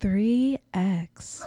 3x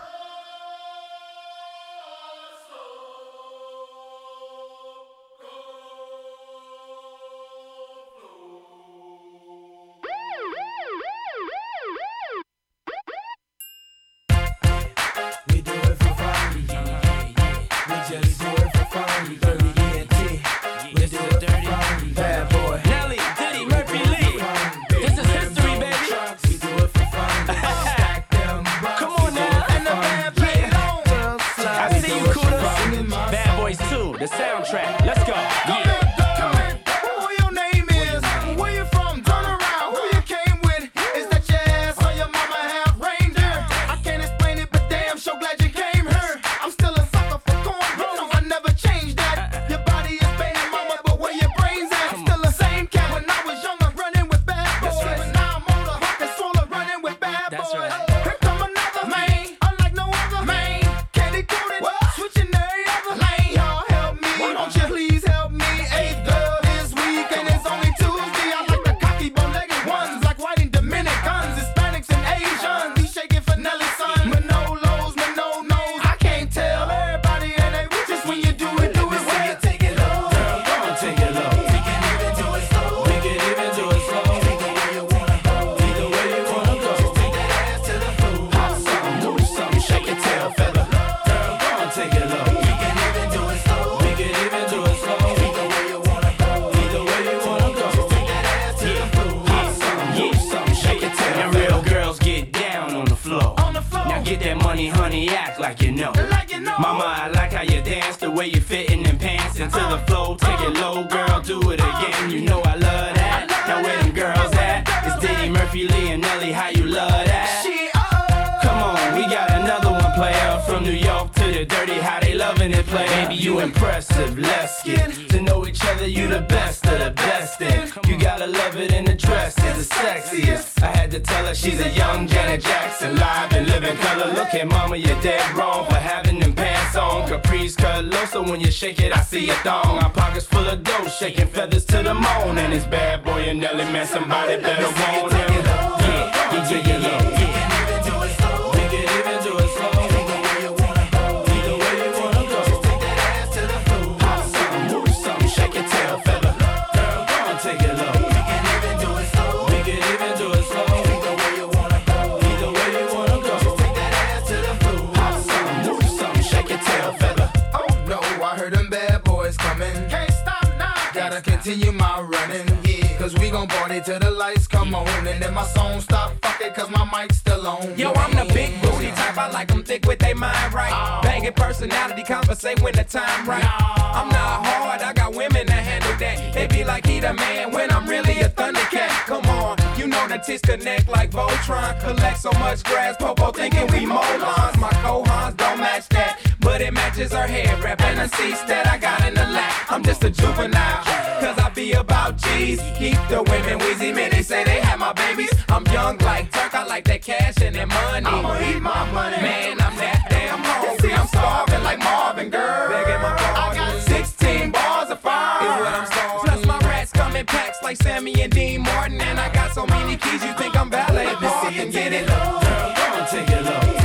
continue my running. Yeah, cause we gon' party till the lights come on. And then my song stop, fuck it, cause my mic's still on. Yo, I'm the big booty type, I like them thick with they mind right. Oh. Banging personality, compensate when the time right. No. I'm not hard, I got women that handle that. They be like he the man when I'm really a thundercat. Come on, you know the tits connect like Voltron. Collect so much grass, Popo thinking we molons. My cohons don't match that but it matches her hair Rapping and the seats that I got in the lap. I'm just a juvenile, cause I be about G's. Keep the women wheezy, man, they say they have my babies. I'm young like Turk, I like that cash and that money. I'ma eat my money. Man, I'm that damn hungry. I'm starving like Marvin, girl. I got 16 bars of fire, is what I'm starving. Plus my rats come in packs like Sammy and Dean Martin. And I got so many keys, you think I'm valet. Let me see and get it girl. come and take it low.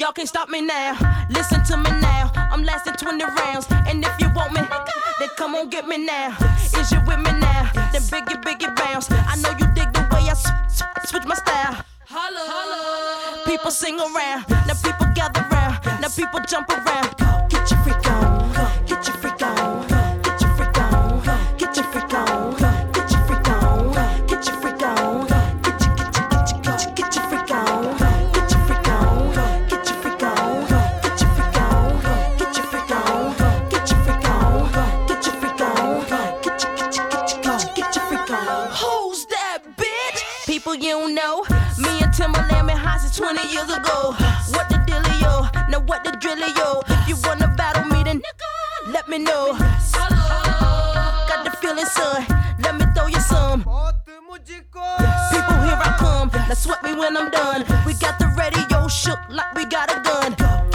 Y'all can't stop me now. Listen to me now. I'm lasting 20 rounds. And if you want me, then come on get me now. Is you with me now? Then biggie, biggie bounce. I know you dig the way I switch my style. Holla. Holla. People sing around. Now people gather round. Now people jump around. Get your freak on. you don't know. Me and Timbaland been hot since 20 years ago. What the dealio? Now what the drillio? If you wanna battle me, then let me know. Got the feeling, son. Let me throw you some. People, here I come. Now sweat me when I'm done. We got the radio shook like we got a gun.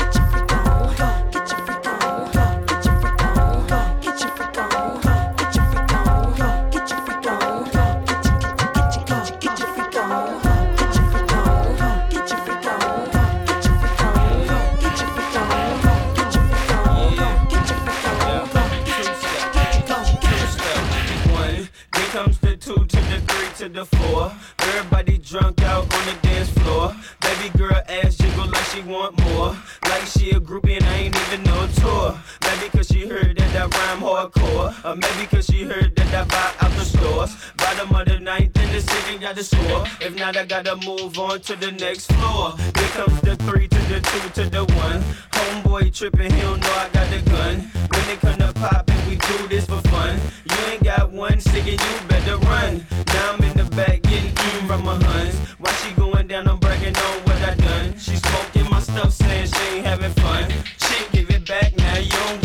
The four. Everybody drunk out on the dance floor. Baby girl ass jiggle like she want more. Like she a groupie and I ain't even no tour. Maybe cause she heard that I rhyme hardcore. Or maybe cause she heard that I buy out the stores. Bottom of the ninth in the city got the score. If not, I gotta move on to the next floor. Here comes the three to the two to the one. Homeboy tripping, he don't know I got the gun. When they come to pop and we do this for fun. You ain't got one and you better run. Now I'm in the back getting eaten from my huns. While she going down, I'm bragging on what I done. She smoking my stuff, saying she ain't having fun. She give it back, now you don't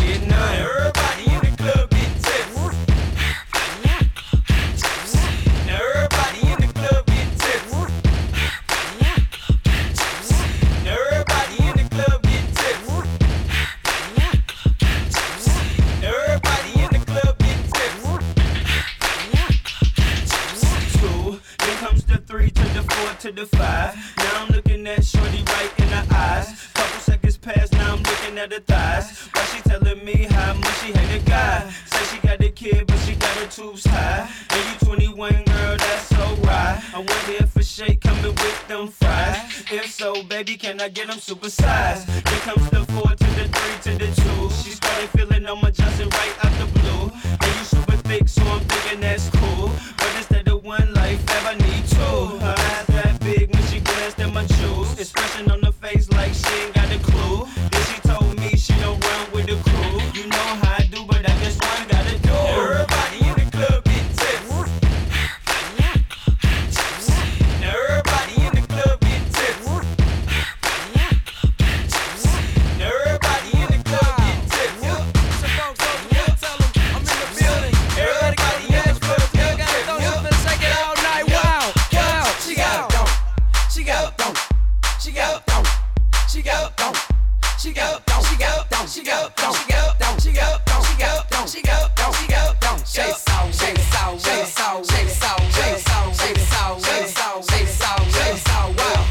to the five. Now I'm looking at Shorty right in the eyes. Couple seconds pass, now I'm looking at her thighs. Why she telling me how much she hate a guy. Say she got a kid, but she got her tubes high. And you 21, girl, that's so right. I wonder if a shake coming with them fries. If so, baby, can I get them supersized? Then comes the four to the three to the two. She started feeling on my Johnson right out the blue. And you super thick, so I'm thinking that's cool. But instead of one life, I need two. It's on shoes. Expression on the face like she ain't Shake it out. Shake it out. Shake it out. Shake it out. Shake it out. Shake it out. Shake it out. Shake it out. Shake it it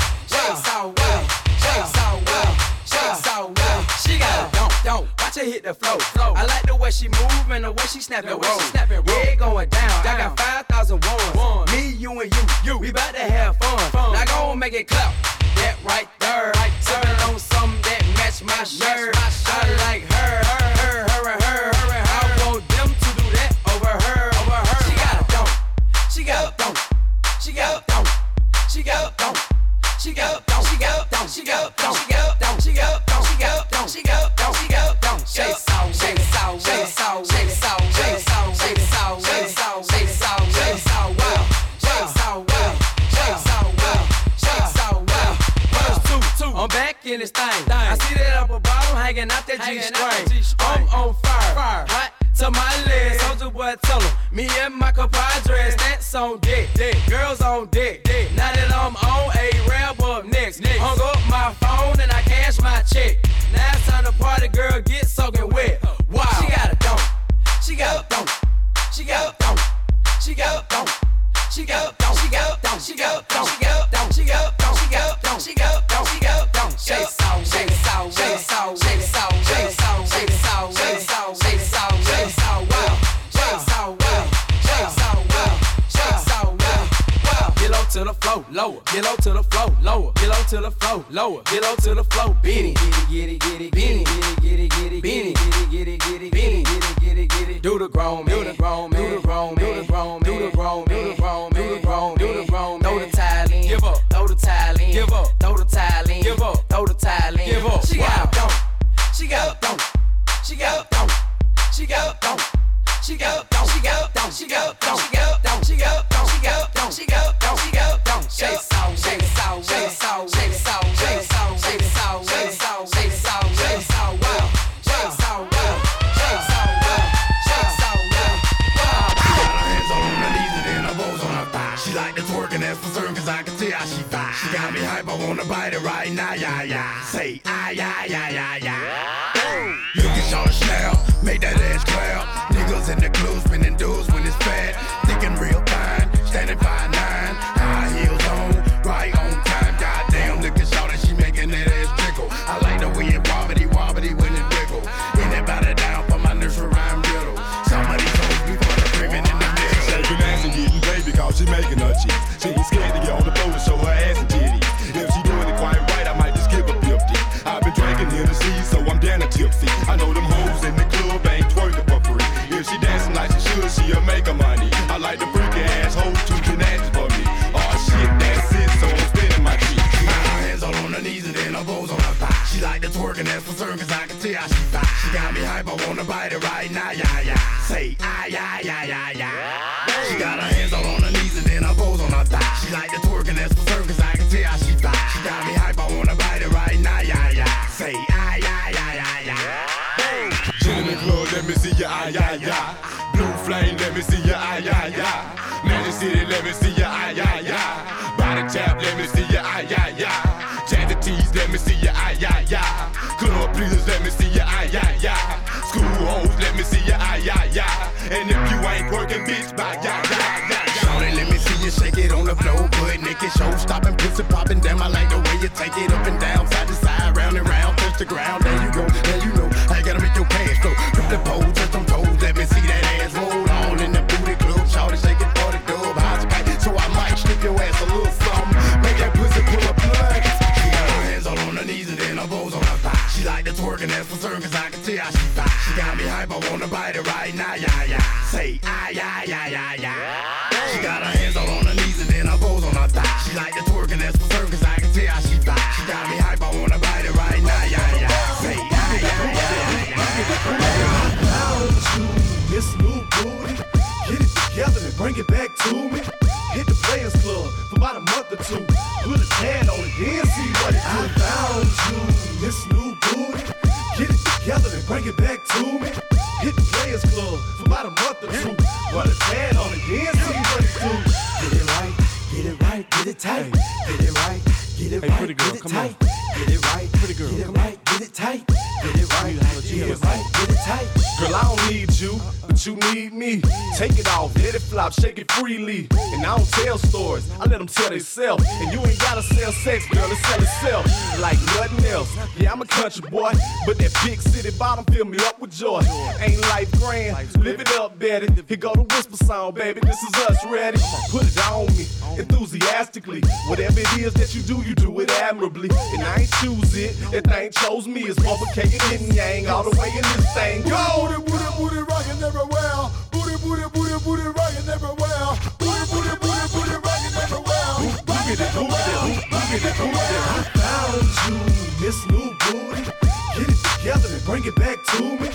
it it. She got don't. Don't. Watch her hit the flow. I like the way she move and the way she snap and roll. Yeah, going down. I got five thousand ones. Me, you, and you. You. We bout to have fun. Now go make it clap. That right there. Right Sipping on something that match my shirt. I like She got a don't. She got a don't. She got a don't. She got a don't. She got a don't. She got a don't. She got a don't. She got a don't. She got a don't. Shake it out. Shake it out. Shake it out. Shake it out. Shake it out. Shake it out. Shake it out. Shake it out. Shake it out. Well. Shake it out. Well. Shake it out. Well. Shake it out. Well. Verse two, two. I'm back in this thing. I see that upper bottom hanging out that G string. I'm on fire. Hot to my legs. Soldier boy, tell 'em. Me and my compadres, that's on deck. Girls on deck. I'm on lower, get low to the flow, lower, get low to the flow, lower, get low to the flow, beanie, get it, get it, get it, get it, get it, get it, beanie, get it, get it, get it, beanie, get it, get it, get it, do the grown man, do the grown man. It right now, yeah, yeah. Say, ah, yeah, yeah, yeah, yeah. Look at y'all snap, make that ass clap. Niggas in the club spinning dudes when it's fat. Thinking real fine, standing five your eye, yeah, yeah. Blue flame, let me see your eye, yeah, yeah. Magic City, let me see your eye, yeah, yeah. Body tap, let me see your eye, yeah, yeah. Change the tease, let me see your eye, yeah, yeah. Club please, let me see your eye, yeah, yeah. School hoes, let me see your eye, yeah, yeah. And if you ain't working, bitch, bye, yeah, yeah, yeah. Shawty, let me see you shake it on the floor, butt naked, show stopping, pussy popping. Damn, I like the way you take it up and down, it tight. Get it right, get it Hey, right, pretty girl, get it come on. tight. Get it right, Pretty girl, get it come on. right, get it tight. Get it right, get it right, get it tight. Girl, I don't need you, need me. Take it off, let it flop, shake it freely. And I don't tell stories, I let them tell themselves. And you ain't gotta sell sex, girl, it sell itself. Like nothing else. Yeah, I'm a country boy, but that big city bottom fill me up with joy. Ain't life grand, live it up, Betty. Here go the whisper song, baby, this is us, ready? Put it on me, enthusiastically. Whatever it is that you do, you do it admirably. And I ain't choose it, that thing chose me. It's motherfucking yin yang all the way in this thing. Go! Booty, booty, booty, rockin' everywhere. Booty, booty, booty, booty, everywhere. Booty, booty, booty, booty, everywhere. Boogity, boogity, boogity, boogity. Found you, Miss New Booty. Get it together and bring it back to me.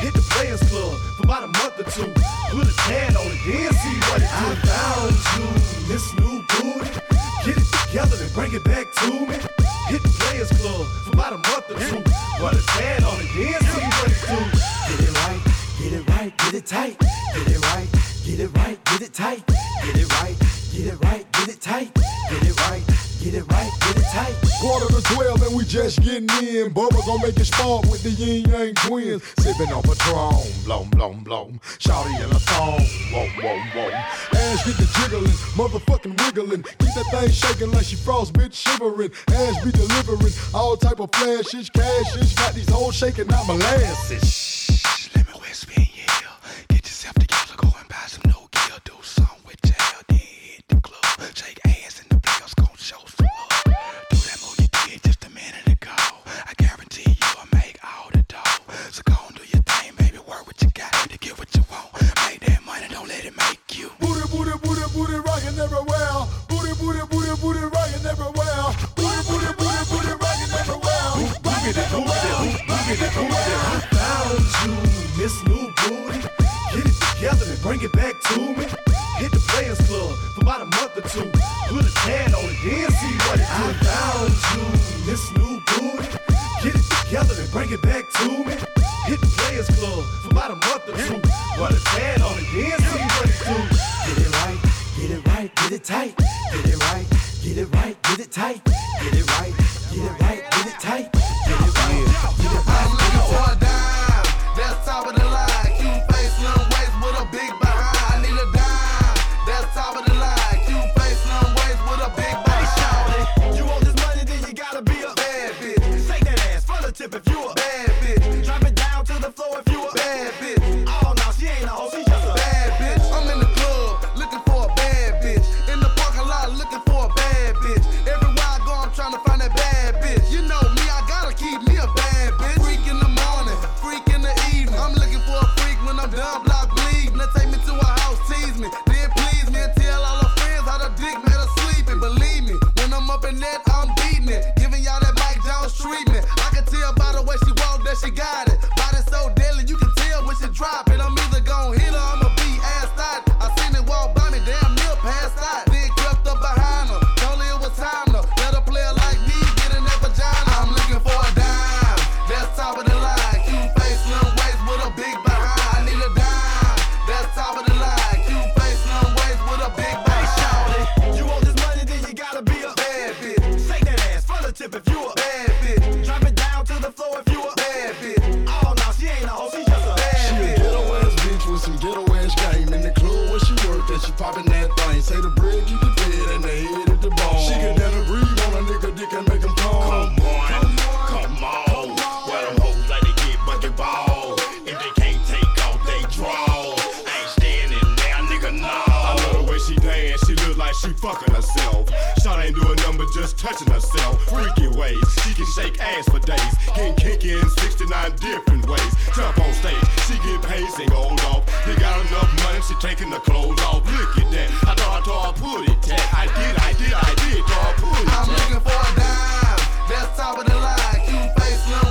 Hit the Players Club for about a month or two. Put a tan on it, then see what it do. Found you, Miss New Booty. Get it together and bring it back to me. Hit the Players Club for about a month or two. Put a tan on it, then see what it do. Right, get it tight. Get it right, get it right, get it tight. Get it right, get it right, get it tight. Get it right, get it right, get it tight. Quarter to twelve and we just getting in. Bubba gon' make it spark with the Ying Yang Twins. Sipping on Patron, blom blom blom. Shawty in a thong, whoa whoa whoa. Ass get the jiggling, motherfucking wiggling. Keep that thing shaking like she frost, bitch shivering. Ass be delivering all type of flashes, cashes. Got these hoes shaking out molasses. fucking herself. Shot ain't doing nothing but just touching herself. Freaky ways, she can shake ass for days. Getting kinky in 69 different ways. Jump on stage, she get paid, sing old off. They got enough money, she taking the clothes off. Look at that, I thought I told her put it that. I did, I did, I did, thought I put it I'm looking for a dime, that's top of the line. two face, little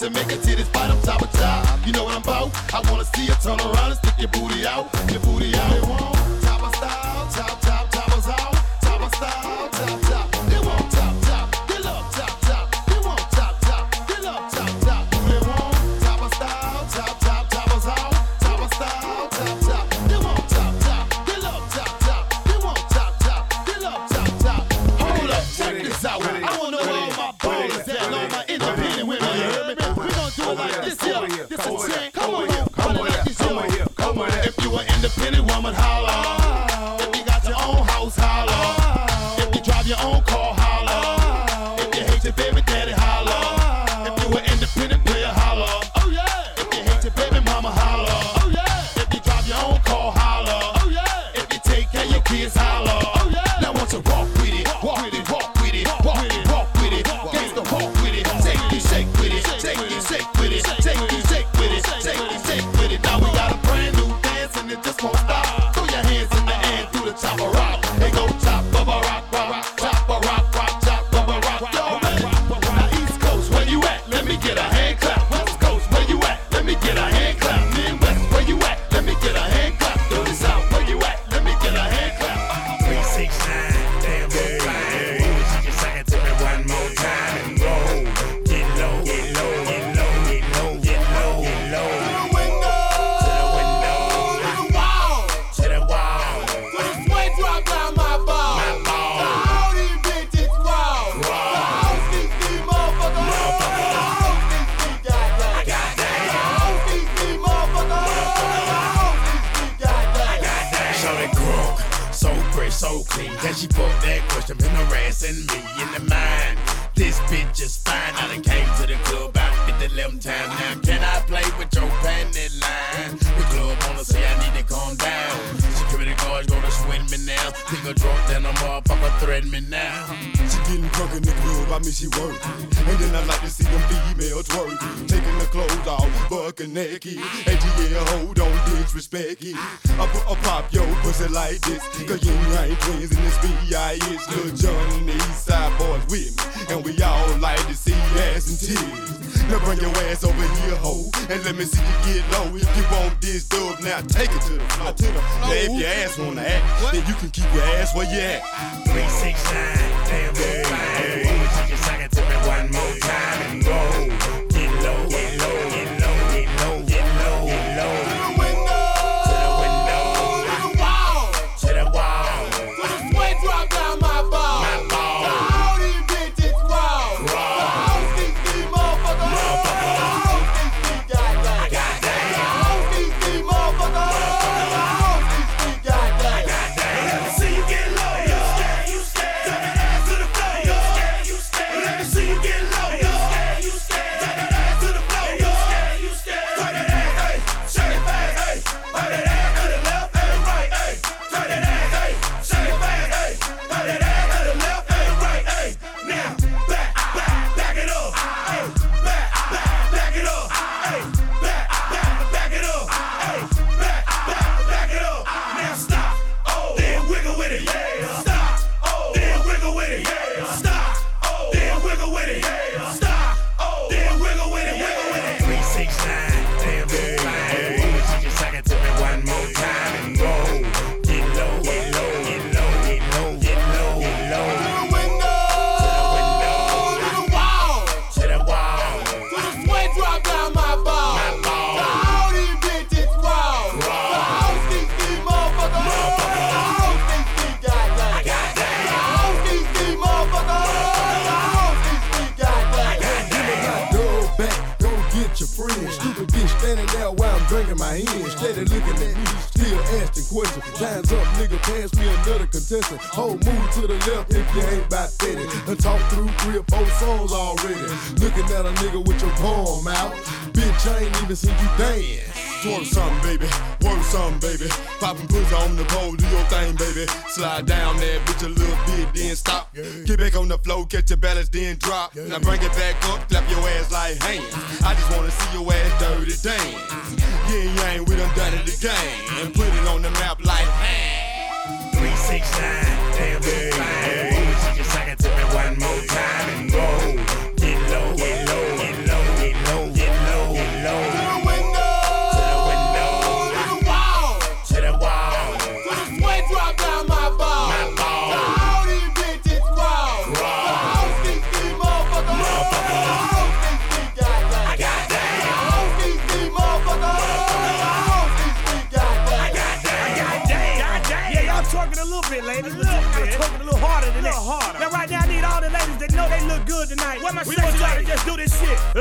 to make it to this bottom, top of top. You know what I'm about? I wanna see you turn around and stick your booty out. Your booty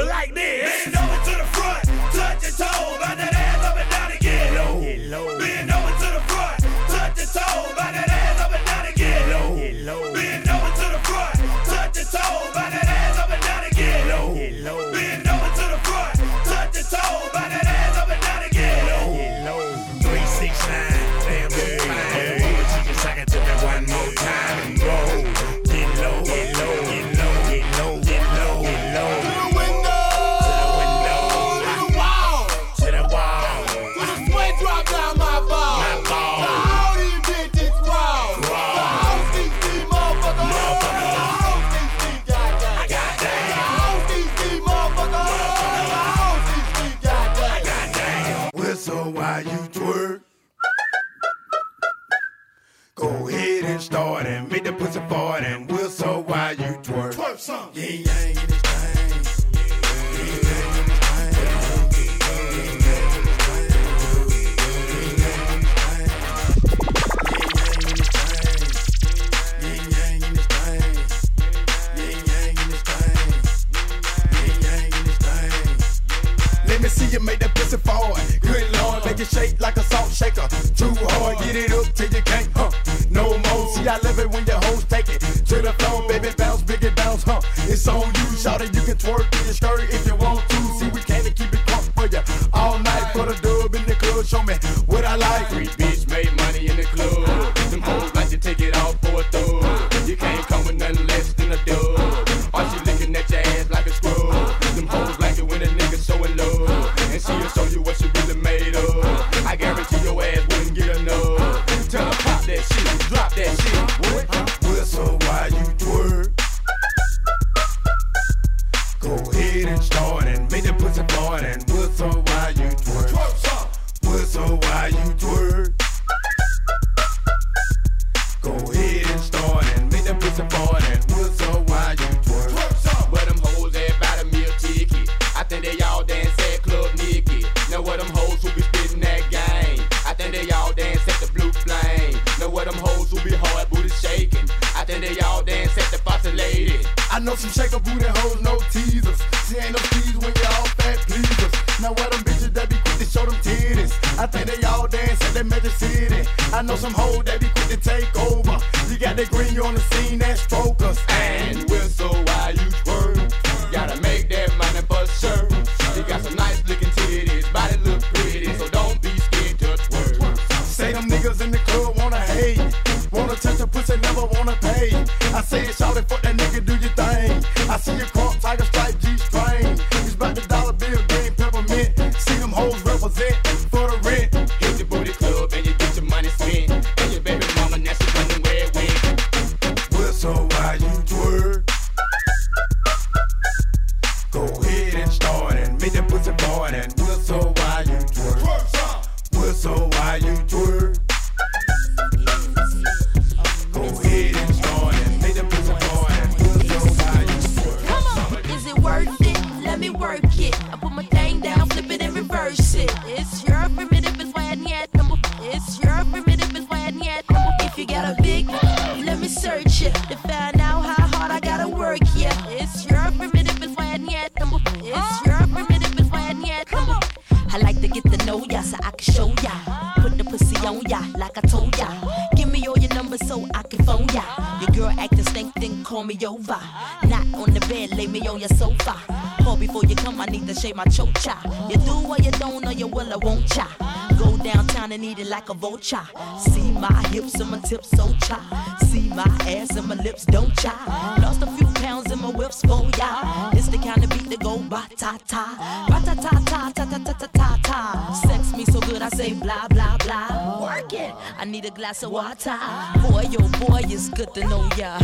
like this. cha. See my hips and my tips so cha. See my ass and my lips don't cha. Lost a few pounds in my whips oh, for ya. This the kind of beat that go ba ta ta, ba ta ta ta ta ta ta ta ta ta. Sex me so good I say blah blah blah. Work it. I need a glass of water. Boy, yo, boy, it's good to know ya.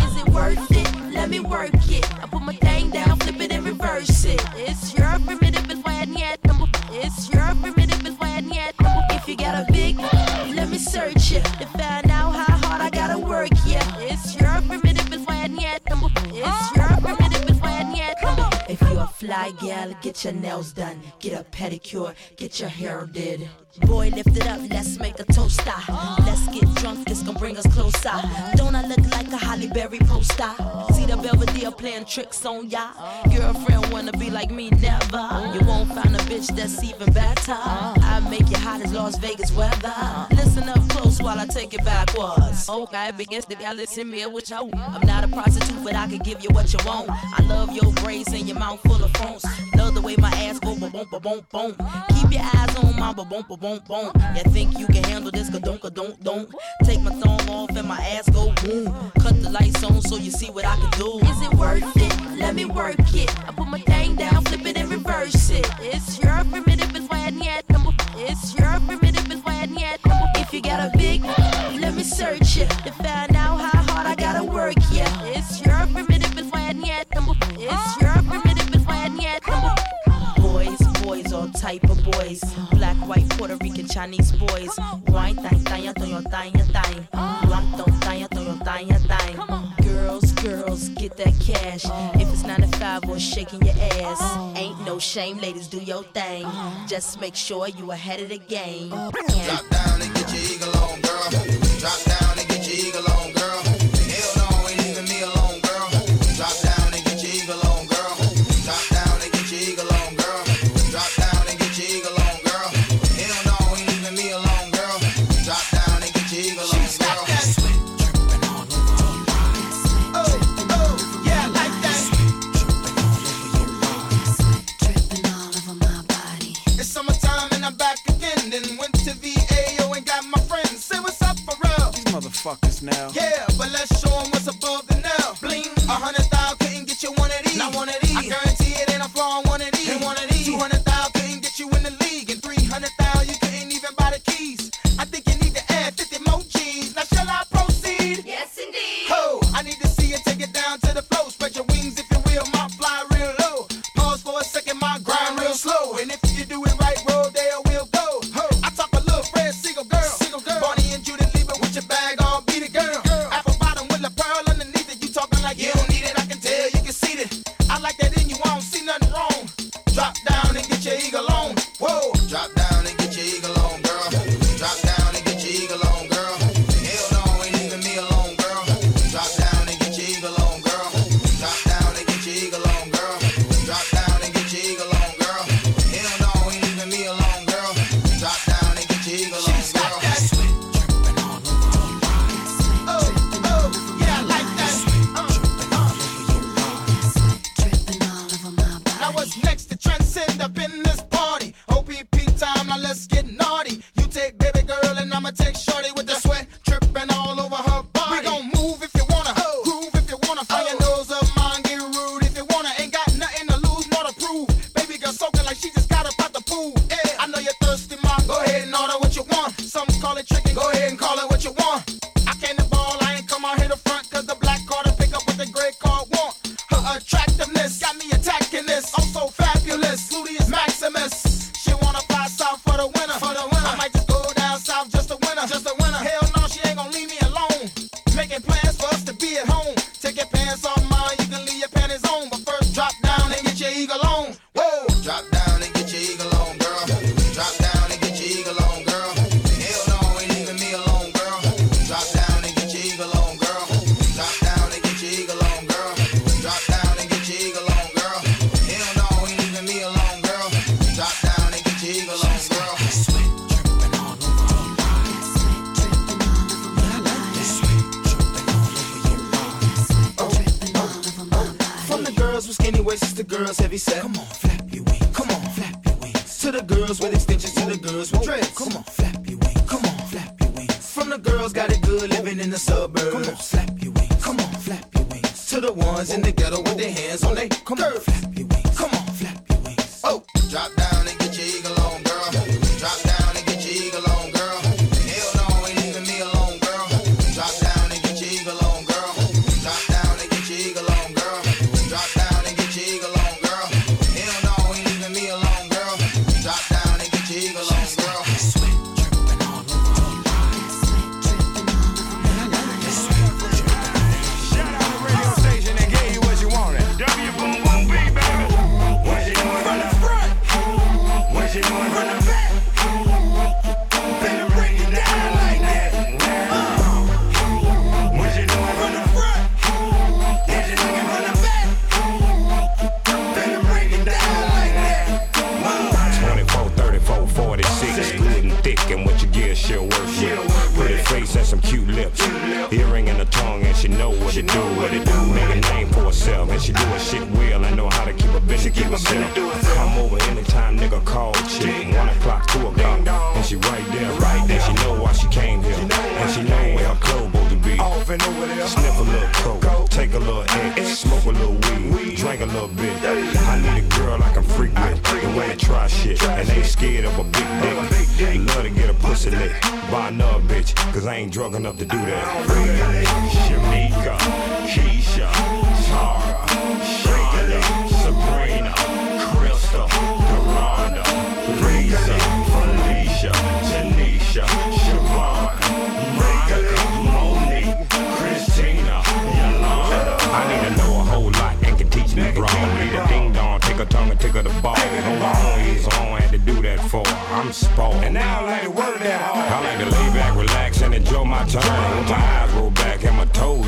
get your hair did. Boy, lift it up, let's make a toast. Ah. Let's get drunk, this gon' bring us closer. Don't I look like a Halle Berry poster? See the Belvedere playing tricks on ya. Girlfriend wanna be like me, never. You won't find a bitch that's even better. I make you hot as Las Vegas weather. Listen up close while I take it backwards. Okay, begins the y'all listen me with you. I'm not a prostitute, but I can give you what you want. I love your braids and your mouth full of phones. Love the way my boom ba boom boom. Keep your eyes on my ba boom ba boom boom. You think you can handle this? Ka don't ka don't don't. Take my thumb off and my ass go boom. Cut the lights on so you see what I can do. Is it worth it? Let me work it. I put my thing down. boys. Black, white, Puerto Rican, Chinese boys. Wine, thang, thang, thang, thang, thang. Black, thang, thang, thang, thang, thang. Girls, girls, get that cash. If it's 9 to 5 or shaking your ass. Ain't no shame, ladies, do your thing. Just make sure you ahead of the game. Drop down and get your eagle on, girl. Drop down and get your eagle on.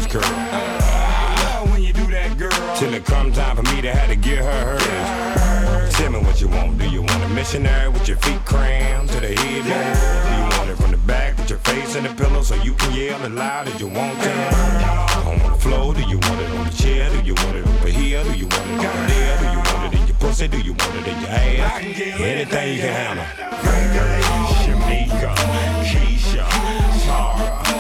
curl. When you do that, girl. Till it come time for me to have to get her hers. Tell me what you want. Do you want a missionary with your feet crammed to the head? Do you want it from the back with your face in the pillow so you can yell as loud as you want to? On the floor, do you want it on the chair? Do you want it over here? Do you want it over there? Do you want it in your pussy? Do you want it in your ass? Anything you can handle. Keisha, Keisha, Tara.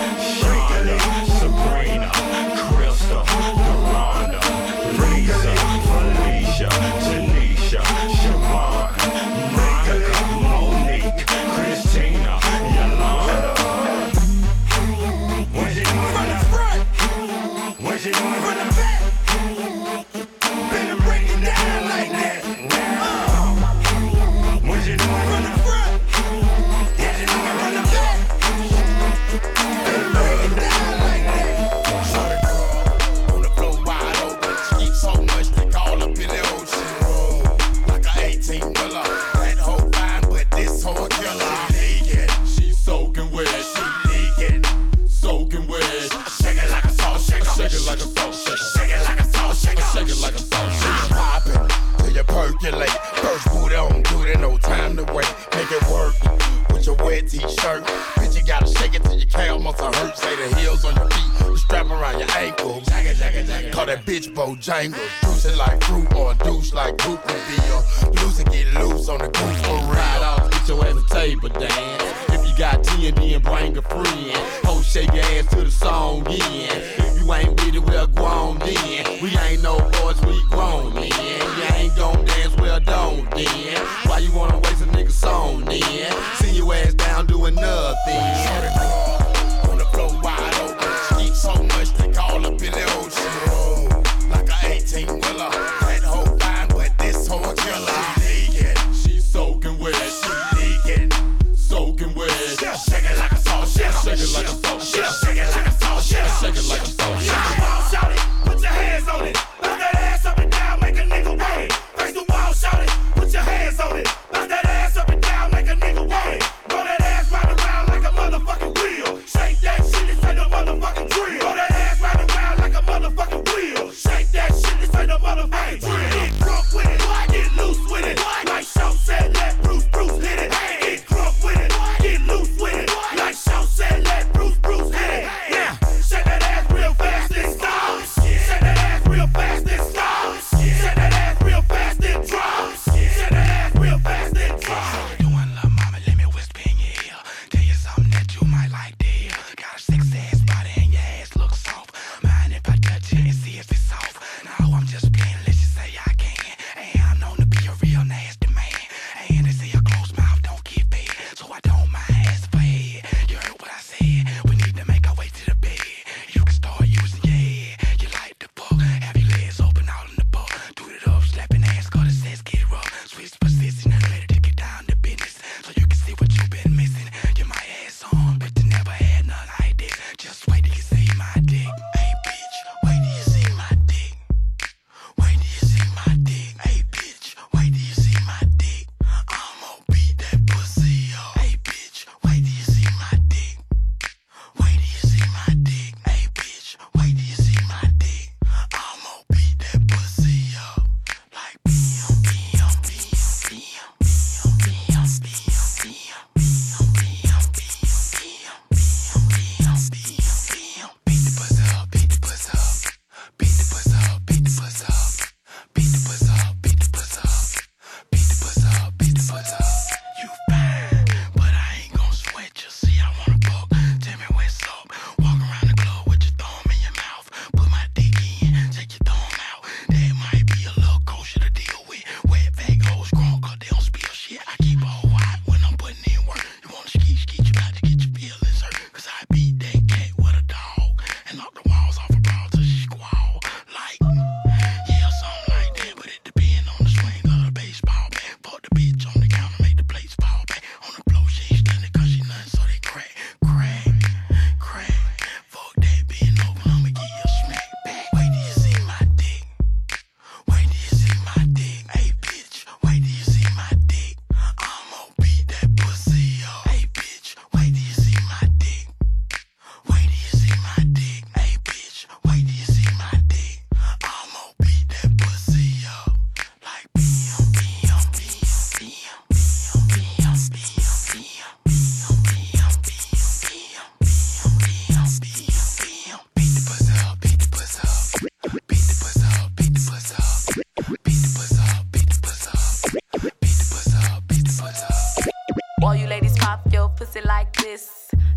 the heels on your feet, strap around your ankles. Jagger, jagger, jagger. Call that bitch Bojangles. Juicing like fruit or douche like group beer. Loose and get loose on the goose for real. Ride off, get your ass a table dance. If you got T and then bring a friend. Ho, shake your ass to the song in. If you ain't with it, well, go on then. We ain't no boys, we grown men. You ain't gon' dance, well, don't then. Why you wanna waste a nigga's song then? See your ass down doing nothing.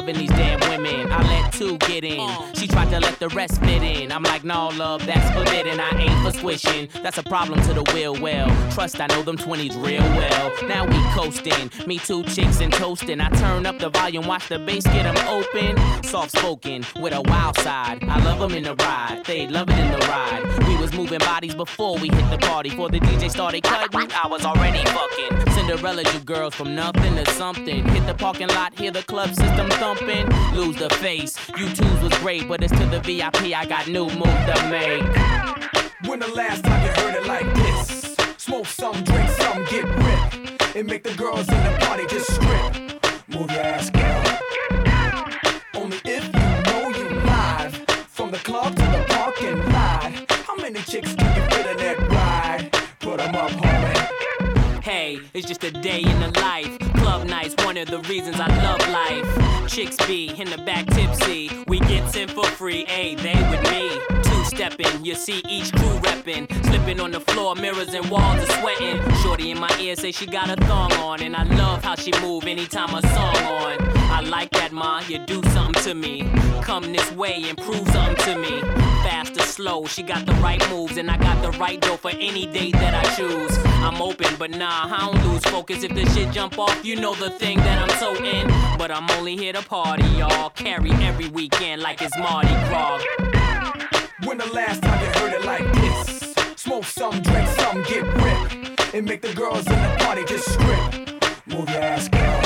loving these That's a problem to the will well. Trust, I know them 20s real well. Now we coasting. Me two chicks and toasting. I turn up the volume, watch the bass get them open. Soft spoken with a wild side. I love them in the ride. They love it in the ride. We was moving bodies before we hit the party. Before the DJ started cutting, I was already fucking. Cinderella, you girls from nothing to something. Hit the parking lot, hear the club system thumping. Lose the face. You twos was great, but it's to the VIP. I got new move to make. When the last time you heard it like this? Smoke some, drink some, get ripped. And make the girls in the party just strip. Move your ass, girl. Only if you know you live. From the club to the parking lot. How many chicks can you fit in that ride? Put 'em up, homie. Hey, it's just a day in the life. Club nights, one of the reasons I love life. Chicks be in the back tipsy. We get in for free, hey, they with me. Stepping, you see each crew reppin'. Slipping on the floor, mirrors and walls are sweating. Shorty in my ear say she got a thong on. And I love how she move anytime a song on. I like that, ma, you do something to me. Come this way and prove something to me. Fast or slow, she got the right moves. And I got the right dough for any date that I choose. I'm open, but nah, I don't lose focus. If the shit jump off, you know the thing that I'm so in. But I'm only here to party, y'all. Carry every weekend like it's Mardi Gras. When the last time you heard it like this? Smoke some, drink some, get ripped. And make the girls in the party just strip. Move your ass, girl.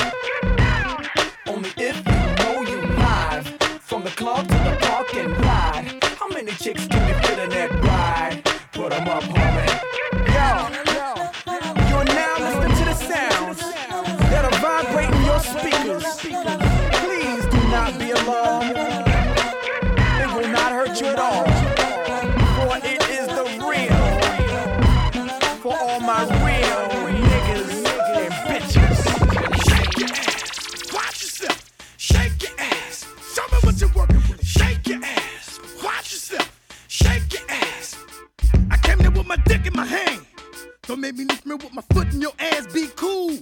Only if you know you live. From the club to the parking lot. How many chicks can you fit in that ride? Put 'em up, homie. With my foot in your ass. Be cool.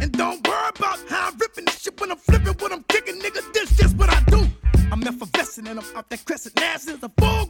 And don't worry about how I'm ripping this shit when I'm flipping, when I'm kicking, nigga. This just what I do. I'm effervescent and I'm off that crescent. Now since a full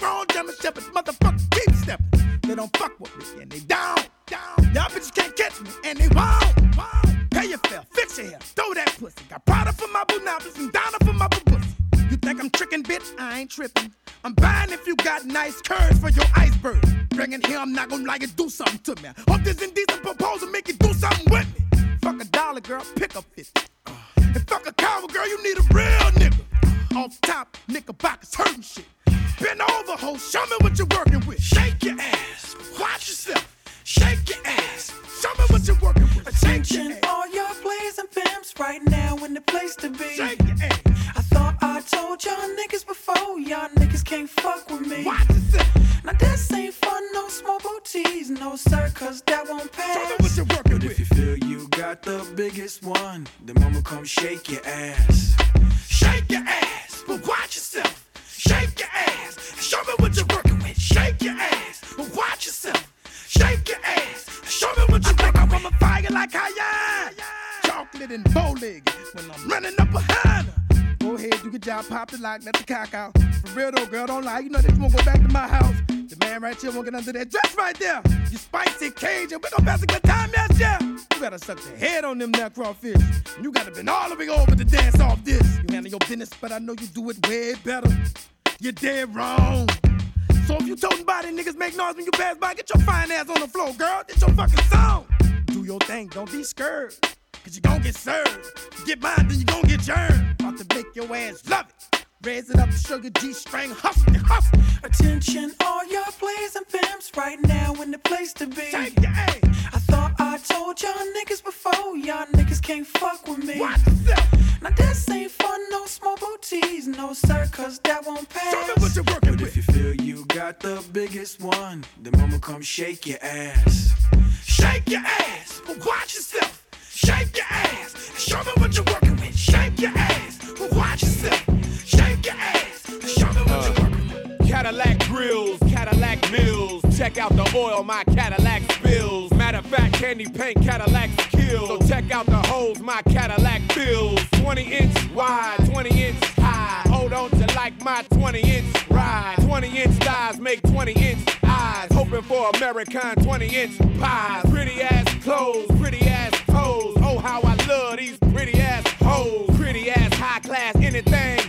the cock out. For real though, girl, don't lie. You know that you won't go back to my house. The man right here won't get under that dress right there. You spicy Cajun, we gon' pass a good time, yes, yeah. You gotta suck the head on them now crawfish. You gotta been all the way over to dance off this. You handle your business, but I know you do it way better. You're dead wrong. So if you toting body niggas make noise when you pass by, get your fine ass on the floor, girl. It's your fucking song. Do your thing, don't be scared. Cause you gon' get served. Get mine, then you gon' get yours. About to make your ass love it. Raise it up, show your G-string, hustle, hustle. Attention, all y'all plays and pimps right now in the place to be. Shake your ass. I thought I told y'all niggas before, y'all niggas can't fuck with me. Now this ain't fun, no small booties, no sir, cause that won't pass. Show me what you're working But if you feel you got the biggest one, then mama come shake your ass. Shake your ass, but watch yourself. Shake your ass, show me what you're working with. Shake your ass, but watch yourself. Cadillac grills, Cadillac mills, check out the oil my Cadillac spills. Matter of fact, candy paint Cadillacs kill. So check out the holes my Cadillac fills. 20 inch wide, 20 inch high. Hold on to like my 20 inch ride. 20 inch thighs make 20 inch eyes. Hoping for American 20 inch pies. Pretty ass clothes, pretty ass toes. Oh, how I love these pretty ass hoes. Pretty ass high class, anything.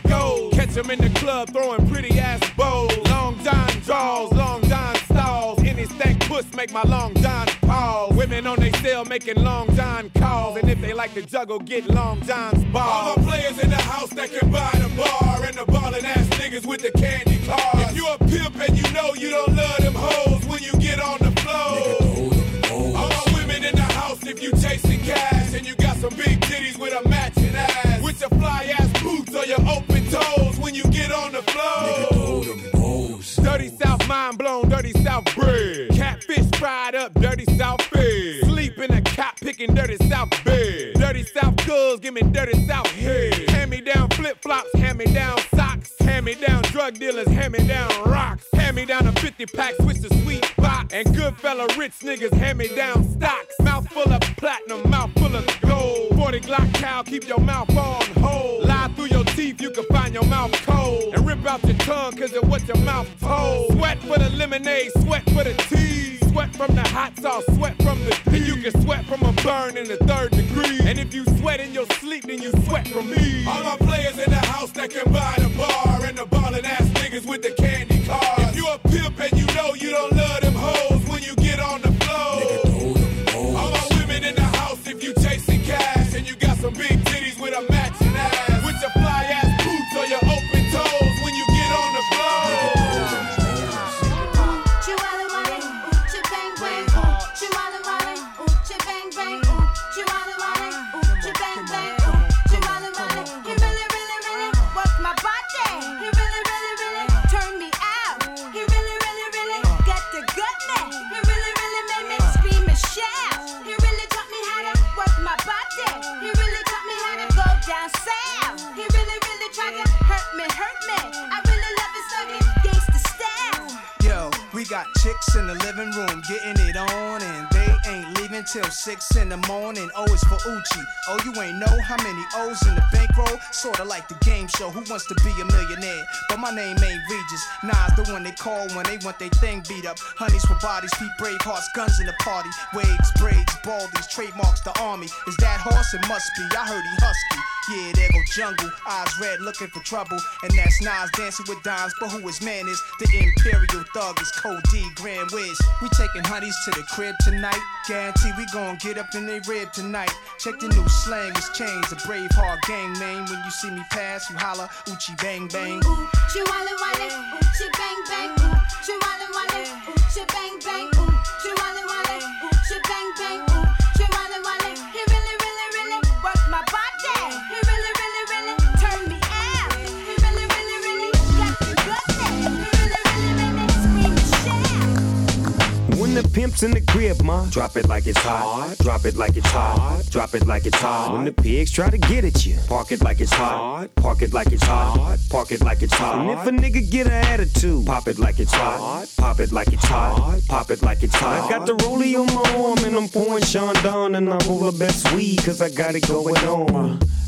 Catch 'em in the club throwing pretty ass bows. Long John draws, long John stalls. Any stank puss make my long John pause. Women on they cell making long John calls. And if they like to juggle, get long John's balls. All the players in the house that can buy the bar. And the ballin' ass niggas with the candy cars. If you a pimp and you know you don't love them hoes when you get on the floor. All my women in the house if you chasing cash. And you got some big titties with a matching ass. With your fly ass boots or your open toes when Dirty South mind blown, dirty South bread. Catfish fried up, dirty South fed. Sleep in a cop picking dirty South bed. Dirty South girls, give me dirty South head. Hand me down flip flops, hand me down socks. Hand me down drug dealers, hand me down rocks. Hand me down a 50 pack, switch the sweet box. And good fella rich niggas, hand me down stocks. Mouth full of platinum, mouth full of gold. 40 Glock cow, keep your mouth on hold. Lie through your teeth, you can find your mouth cold. And rip out your tongue, cause of what your mouth told. Sweat for the lemonade, sweat for the tea. Sweat from the hot sauce, sweat from the tea. And you can sweat from a burn in the third degree. And if you sweat in your sleep, then you sweat from me. All my players in the house that can buy Sorta like the game show, Who Wants to Be a Millionaire? But my name ain't Regis. Nas the one they call when they want their thing beat up. Honeys for bodies, keep brave hearts, guns in the party. Waves, braids, baldies, trademarks the army. Is that horse? It must be. I heard he husky. Yeah, there go jungle, eyes red, looking for trouble. And that's Nas dancing with dimes, but who his man is? The Imperial Thug is Code D, Grand Wiz. We taking honeys to the crib tonight. Guarantee we gon' get up in they rib tonight. Check the new slang, it's changed. A brave heart gang name. When you see me pass, you holla, Uchi bang bang. She wale wale, ooh, bang bang, ooh, she wale wale, ooh, bang bang, pimp's in the crib, ma, drop it like it's hot. Drop it like it's hot. Drop it like it's hot. When the pigs try to get at you, park it like it's hot. Park it like it's hot. Park it like it's hot. And if a nigga get an attitude, pop it like it's hot. Pop it like it's hot. Pop it like it's hot. I got the rollie on my arm and I'm pouring Chandon and I roll the best weed cause I got it going on.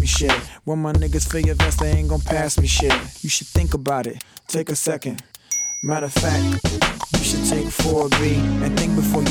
me shit. When my niggas feel your vest, they ain't gon' pass me shit. You should think about it. Take a second. Matter of fact, you should take 4B and think before you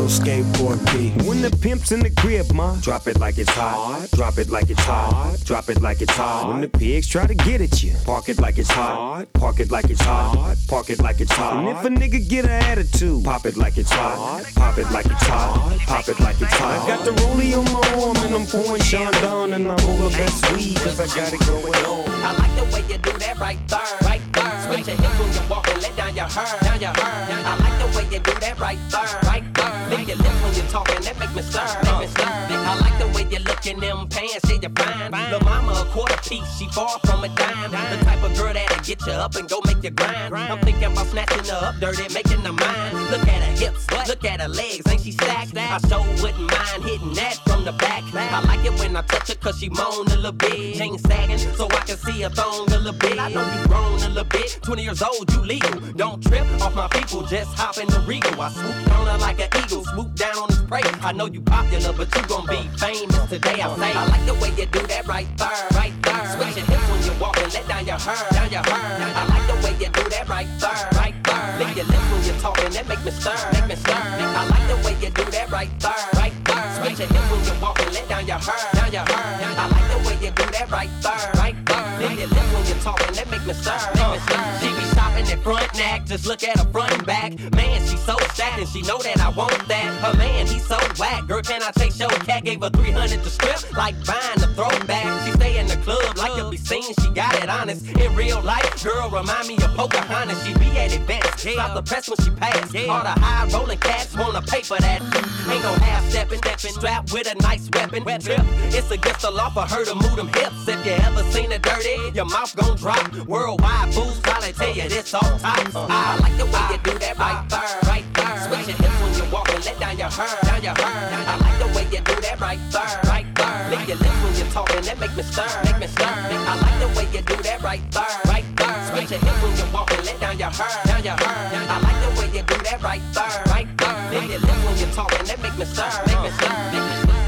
little skateboard B. When the pimp's in the crib, ma, drop it like it's hot. Drop it like it's hot. Drop it like it's hot. When the pigs try to get at you, park it like it's hot. Park it like it's hot. Park it like it's hot. And if a nigga get an attitude, pop it like it's hot. Pop it like it's hot. Pop it like it's hot. I got the rollie on my arm and I'm pouring Sean down and I roll the best weed cause I got it going on. I like the way you do that right there, right there. Switch your hips when you walk and let down your hair. Down your hair. I like the way you do that right there. Right there. Lick your lips when you're talking, that make me stir. Make me stir. I like the way you look in them pants, yeah, you're fine. Lil' mama a quarter piece, she far from a dime. The type of girl that'll get you up and go make you grind. I'm thinking about snatching her up dirty, making her mine. Look at her hips, look at her legs, ain't she stacked? I sure wouldn't mind hitting that from the back. I like it when I touch her cause she moan a little bit. Chain sagging so I can see her thong a little bit. I know you grown a little bit, 20 years old, you legal. Don't trip off my people, just hop in the regal. I swoop on her like an eagle, swoop down on his prey. I know you popular, but you gon' be famous today. I say, I like the way you do that right there, right there. Switch your hips when you walk and let down your hair, down your hair. I like the way you do that right there, right there. Lick your lips when you're talking, that make me stir, make me stir. I like the way you do that right there, right there. Switch your hips when you walk and let down your hair, down your hair. I like the way you do that right there, right there. Lick your lips when you're talking, that make me stir, make me stir. Front just look at her front and back. Man, she so sad and she know that I want that. Her man, he so whack. Girl, can I take show cat? Gave her 300 to strip, like buying the throwback. She stay in the club like to be seen, she got it honest. In real life, girl, remind me of Pocahontas. She be at events, stop the press when she pass. All the high rolling cats wanna pay for that. Ain't no half stepping, stepping, strapped with a nice weapon. Trip, it's against the law for her to move them hips. If you ever seen it dirty, your mouth gon' drop. Worldwide fools probably tell you this all times. I like the way you do that right there, right there. Switch your hips when you walk and let down your hair, down your hair. I like the way you do that right there, right there. Lick your lips when you're talking, that make me stir, make me stir. I like the way you do that right there, right there. Switch your hips when you walk and let down your hair, down your hair. I like the way you do that right there, right there. Lick your lips when you're talking, that make me stir, make me stir.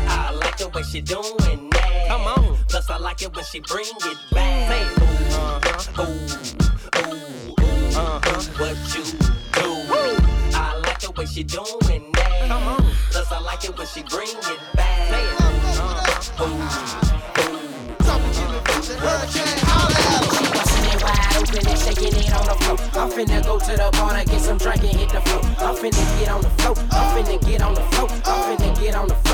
I like the way she doing that. Come on. Plus I like it when she bring it back. Say, ooh, uh-huh, ooh, ooh, what you do. I like the way she doing that. Come on. Plus I like it when she bring it back. Say it, uh-huh, ooh, Bustin' it wide open and shaking it on the floor. I'm finna go to the bar to get some drink and hit the floor. I'm finna get on the floor. I'm finna get on the floor. I'm finna get on the floor.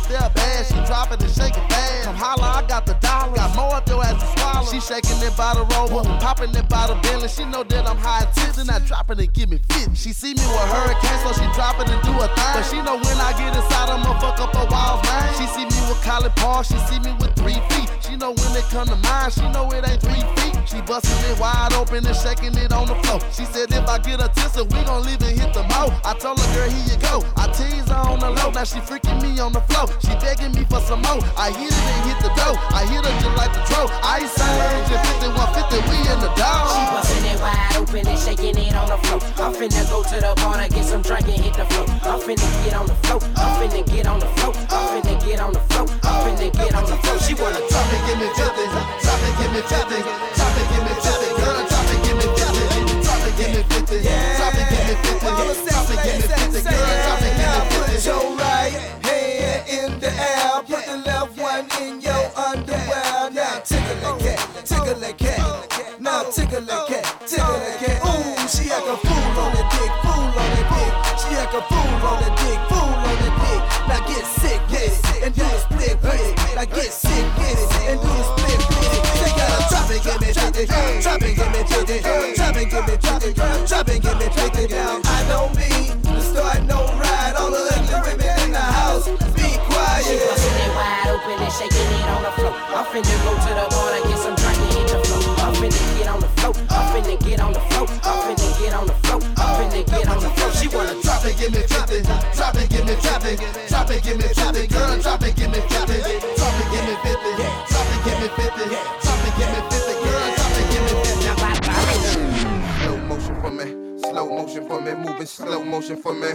Right there, bad. She drop it and it bad. Come holla, I got the dollar. Got more up your ass to swallow. She shaking it by the rover, popping it by the Bentley. She know that I'm high tips and I drop it and give me fit. She see me with hurricane, so she drop it and do a thing. But she know when I get inside, I'ma fuck up her walls, man. She see me with Collie Paul, she see me with three feet. She know when it come to mine, she know it ain't three feet. She busting it wide open and shaking it on the floor. She said if I get a tissue, we gon' leave and hit the mo. I told her, girl, here you go. I tease her on the low, now she freaking me on the floor. She begging me for some more. I hit it and hit the dough. I hit her just like the throw. I ain't saying 50, 150, we in the dog. She bustin' it wide open and shaking it on the floor. I'm finna go to the bar to get some drink and hit the floor. I'm finna get on the floor. I'm finna get on the floor. I'm finna get on the floor. I'm finna get on the floor. She wanna drop it, give me 50. Drop it, give me 50. Drop it, give me 50. Girl, drop it, give me 50. Drop it, give me 50. Drop it, give me 50. Drop it, give me 50. Girl, drop it, give me 50. Put your right hand in the air. Put the left one in your underwear. Now tickle a cat, tickle a cat. Now tickle a cat, tickle a cat. Ooh, she act a fool on the give me 50. Drop it, give me 50. Drop it, give me 50. Drop it, give me 50. Now I don't mean to start no ride. All the ugly women in the house, be quiet. She quiet. bustin' it wide open and shaking it on the floor. I'm finna go to the bar to get some drink and hit the floor. I'm finna get on the floor. I'm finna get on the floor. I'm finna get on the floor. I'm finna get on the floor. She wanna drop it, give me 50. Drop it, give me 50. Drop it, give me 50. Girl, drop it, give me me, moving slow motion for me.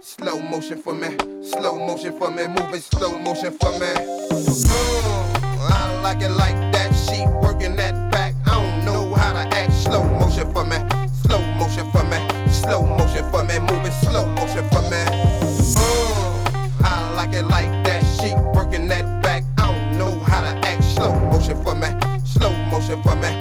Slow motion for me, slow motion for me, moving slow motion for me. Mm, I like it like that. She working that back. I don't know how to act. Slow motion for me, slow motion for me, slow motion for me, moving slow motion for me. Mm, I like it like that. She working that back. I don't know how to act. Slow motion for me, slow motion for me,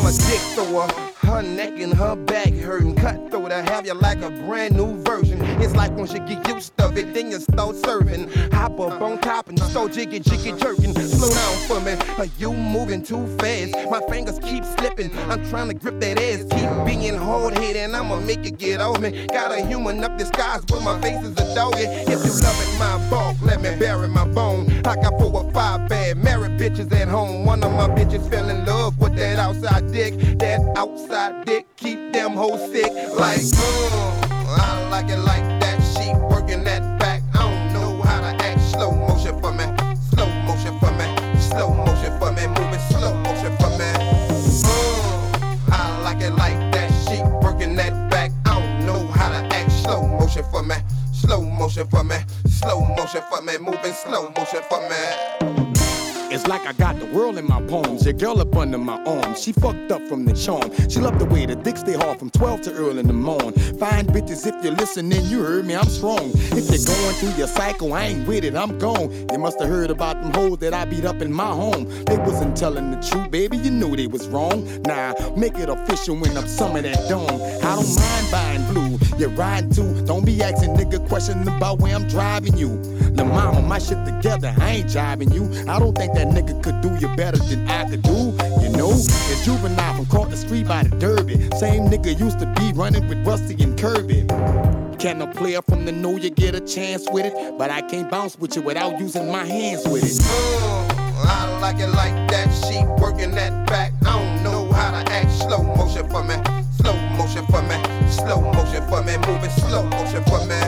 I'm a dick thrower her neck and her back hurting. Cutthroat, I have you like a brand new version. It's like once you get used to it, then you start serving. Hop up on top and so jiggy jiggy jerking. Slow down for me, but you moving too fast? My fingers keep slipping. I'm trying to grip that ass, keep being hard headed, and I'ma make you get over me. Got a human up disguise, but my face is a dog. If you loving my bulk, let me bury my bone. I got four or five bad married bitches at home. One of my bitches fell in love with that outside dick, that outside dick keep them hoes sick. Like, uh, I like it like that. She working that back. I don't know how to act. Slow motion for me. Slow motion for me. Slow motion for me. Moving slow motion for me. Uh, I like it like that. She working that back. I don't know how to act. Slow motion for me. Slow motion for me. Slow motion for me. Moving slow motion for me. It's like I got the world in my palms. Your girl up under my arm. She fucked up from the charm. She loved the way the dick stay hard from 12 to early in the morning. Fine bitches, if you're listening, you heard me, I'm strong. If you're going through your cycle, I ain't with it, I'm gone. You must have heard about them hoes that I beat up in my home. They wasn't telling the truth, baby, you knew they was wrong. Nah, make it official when I'm some of that dome. I don't mind buying blue, you're riding too. Don't be asking nigga questions about where I'm driving you. The mama, my shit together, I ain't jiving you. I don't think that nigga could do you better than I could do. You know, it's juvenile from caught the street by the derby. Same nigga used to be running with Rusty and Kirby. Can a player from the know you get a chance with it? But I can't bounce with you without using my hands with it. Uh, I like it like that. She working that back. I don't know how to act. Slow motion for me. Slow motion for me. Slow motion for me. Moving slow motion for me.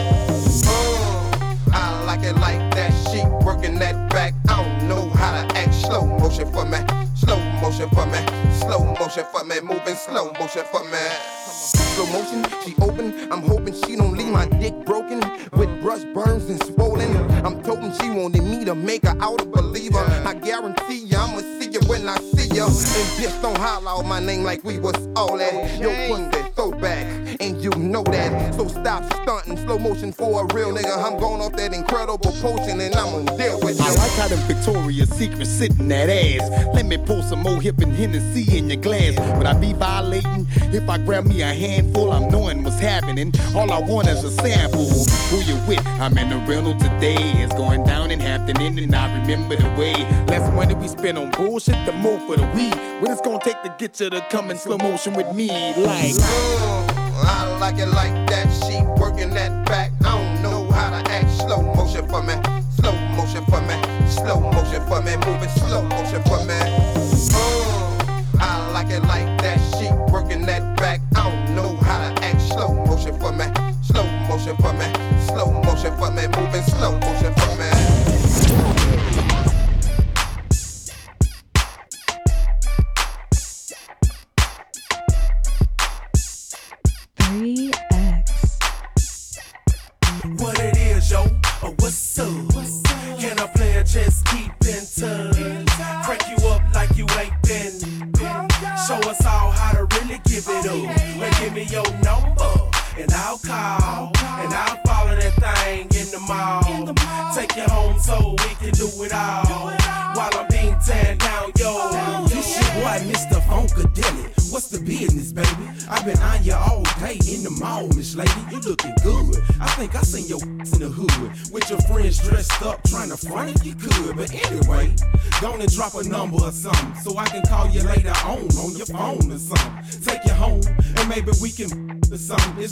Uh, I like it like that. She working that back. I don't know how to act. Slow motion for me. Slow motion for me. Slow motion for me. Moving slow motion for me. Slow motion, she open. I'm hoping she don't leave my dick broken with brush burns and swollen. I'm toting she wanted me to make her out a believer. I guarantee ya, I'ma see you when I see ya. And bitch, don't holler out my name like we was all oh, that. Yo, Quincy, throwback, and you know that. So stop stunting. Slow motion for a real nigga. I'm going off that incredible potion and I'm gonna deal with you. I like how them Victoria's Secret sitting that ass. Let me pull some more hip and Hennessy in your glass. Would I be violating if I grab me a handful? I'm knowing what's happening. All I want is a sample. Who you with? I'm in the rental today. It's going down in Hampton Inn and I remember the way. Less money we spend on bullshit, the more for the weed. What it's gonna take to get you to come in slow motion with me? Like. Uh, I like it like that. She working that back. I don't know how to act. Slow motion for me. Slow motion for me. Slow motion for me. Moving slow motion for me.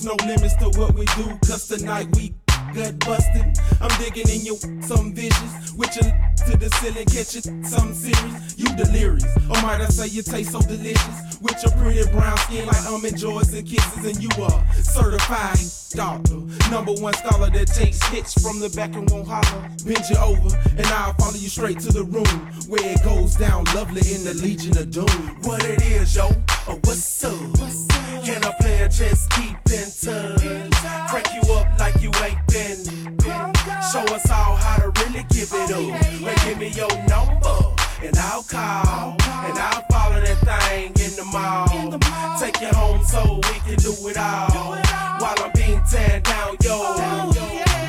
There's no limits to what we do, cause tonight we gut busting. I'm digging in your some vicious with your to the ceiling, catching some serious. You delirious, or might I say you taste so delicious with your pretty brown skin like um, almond joys and kisses, and you are certified doctor, number one scholar that takes hits from the back and won't holler. Bend you over, and I'll follow you straight to the room where it goes down lovely in the Legion of Doom. What it is, yo? Oh, what's up? Can Play a chess? Keep in touch. Crank you up like you ain't been. Show us all how to really give it up. Well, give me your number, and I'll call, and I'll follow that thing in the mall. Take you home so we can do it all. While I'm being tan down, yo.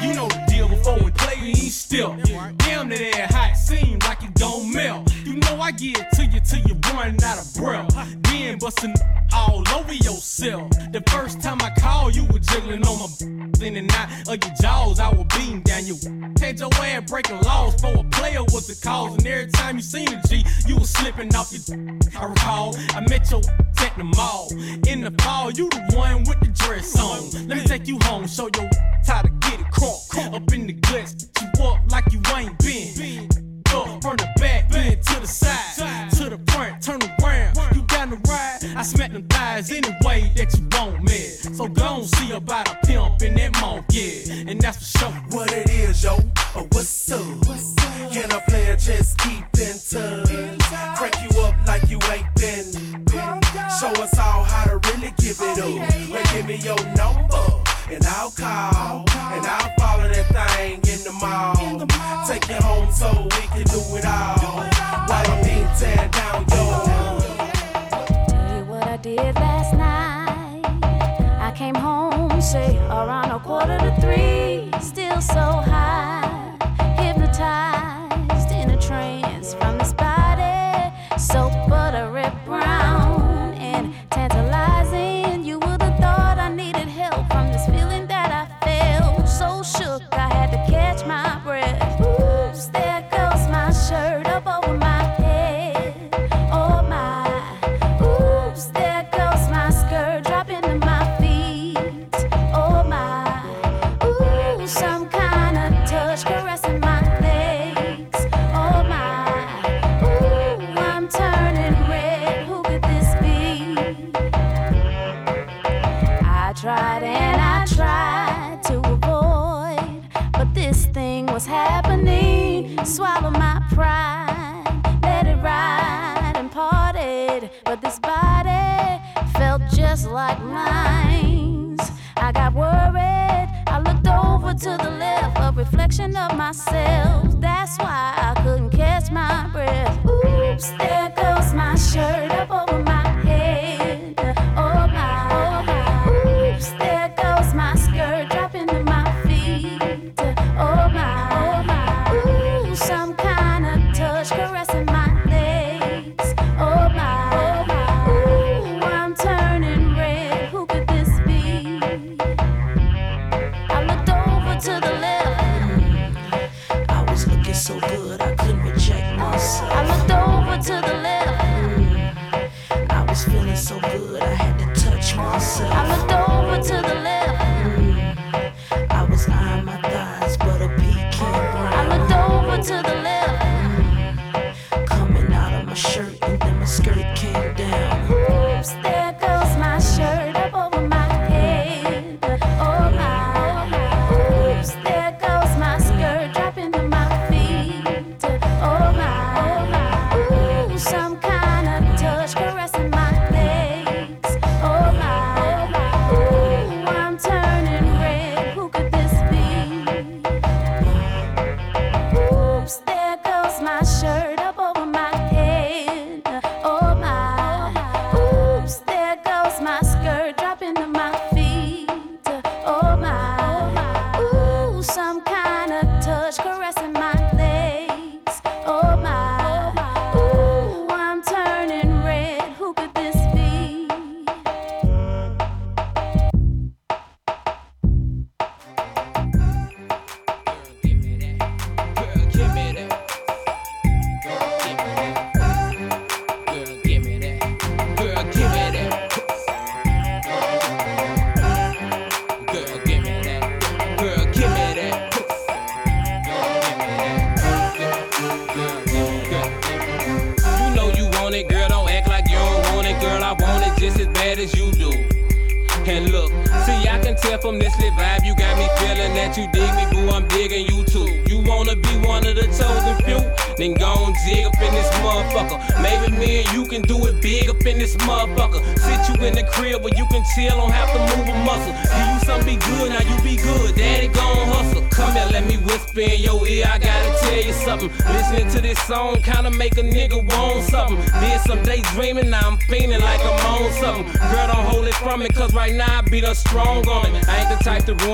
You know the deal before we play, you ain't still. Damn, that air hot seem like it don't melt. Know I get to you till you run out of breath. Then bustin' all over yourself. The first time I called, you were jiggling on my in and out of your jaws. I was beating down you. Had your ass breaking laws for a player was the cause. And every time you seen a G, you was slipping off your. I recall, I met your at the mall. In the fall, you the one with the dress on. Let me take you home, show your how to get it crunk. Up in the guts, you up like you ain't been. Uh, up from the back, bend to the side, to the front, turn around. You down the ride? I smack them thighs any way that you want me. So go on, see about a pimp in that monk, yeah. And that's for sure. What it is, yo, or what's up? Can I play a chess, keep in touch? Crank you up like you ain't been. Show us all how to really give it up. Well, give me your number, and I'll call, and I'll follow that thing in the mall. So we can do it all. While I'm being tear down, yo. Tell you what I did last night. I came home, say around a quarter to three, still so high,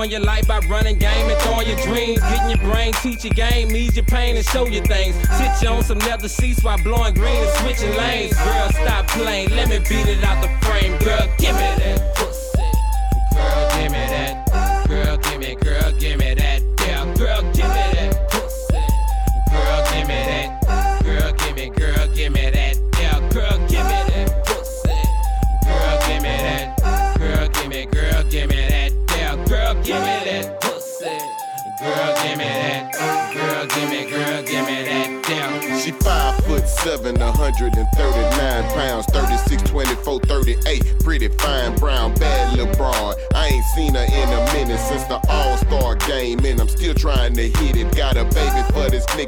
ruin your life by running game and throwing your dreams. Getting your brain, teach your game, ease your pain and show you things. Sit you on some leather seats while blowing green and switching lanes. Girl, stop playing, let me beat it out the frame. Girl, give me that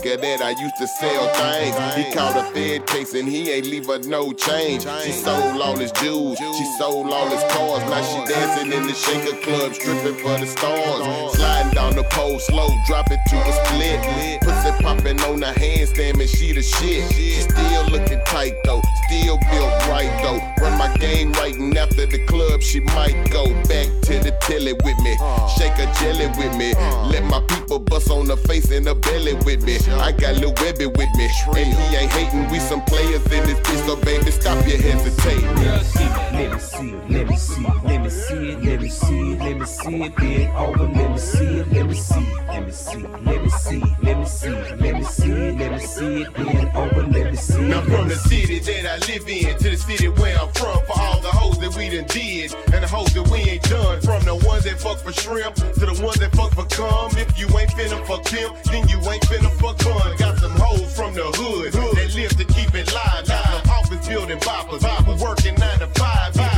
nigga that I used to sell things. He caught a Fed case and he ain't leave her no change. She sold all his jewels, she sold all his cars. Now she dancing in the shaker club, stripping for the stars. Sliding down the pole slow, drop it to a split. Pussy popping on the handstand, man, she the shit. She still looking tight though, still built right though. Run my game right, and after the club, she might go back to the telly with me. Shake a jelly with me. Let my people bust on the face and the belly with me. I got Lil Webby with me, and he ain't hating. We some players in this bitch, so baby, stop your hesitating. Let me see it, let me see let me see it, let me see let me see it, bend over, let me see it, let me see let me see let me see let me see let me see let me see it, bend over, let me see it. Now from the city that I live in to the city where I'm from, for all the hoes that we done did and the hoes that we ain't done. From the ones that fuck for shrimp to the ones that fuck for cum. If you ain't finna fuck them, then you ain't finna fuck fun. Got some hoes from the hood that live to keep it live. Got some office building boppers working nine to five.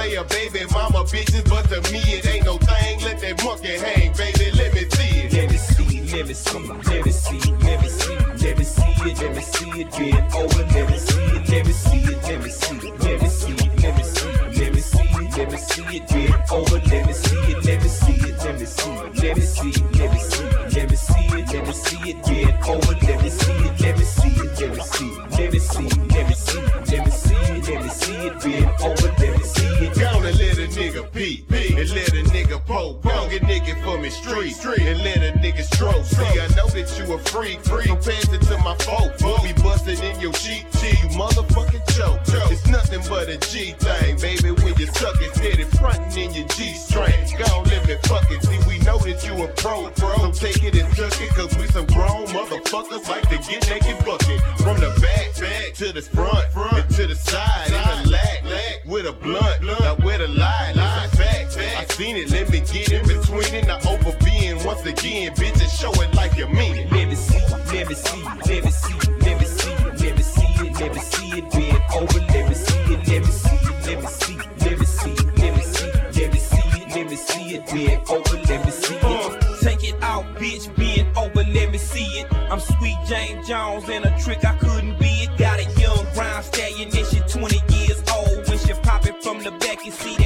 Player, baby, mama bitches, but to me it ain't no thing. Let that monkey hang, baby. Let me see it. Let me see let me see let me see let me see let me see it, let me see it, bend over, let me see it, let me see it, let me see it, let me see it, let me see it, let me see it, let me see it, bend over, let me see it, let me see it, let me see it, let me see it, let me see it, let me see it, let me see it, bend over, let me see it, let me see it, let me see it, let me see it, let me see it, let me see it, let me see it, bend over, a nigga and let a nigga poke. Gonna get nigga for me street, and let a nigga stroke. See, I know that you a freak, freak. Pass it to my folk. Be busting in your cheek, cheek, you motherfucking choke. It's nothing but a G thing, baby. When you suck it, steady frontin' in your G string. Gonna let me fuck it. See, we know that you a pro, pro. So take it and tuck it, cause we some grown motherfuckers like to get naked bucket. From the back, back to the front, front, and to the side, side. and the lag, lag, with a blunt. Now where the lie, lie, seen it, let me get in between it. Not over being once again, bitch, and show it like you mean it. Let me see it, let me see it, let me see it, let me see it, let me see it, let me see it, bend over, let me see it, let me see it, let me see it, let me see it, let me see it, let me see it, let see it, bend over, let me see it. Take it out, bitch, bend over, let me see it. I'm sweet James Jones and a trick I couldn't be it. Got a young brown stallion and she 20 years old. When she pop it from the back, you see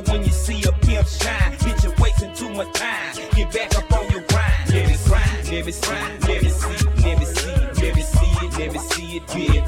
when you see a pimp shine? Bitch, you're wasting too much time. Get back up on your grind. Never grind, never let me see, me see, me see it, never see it, bend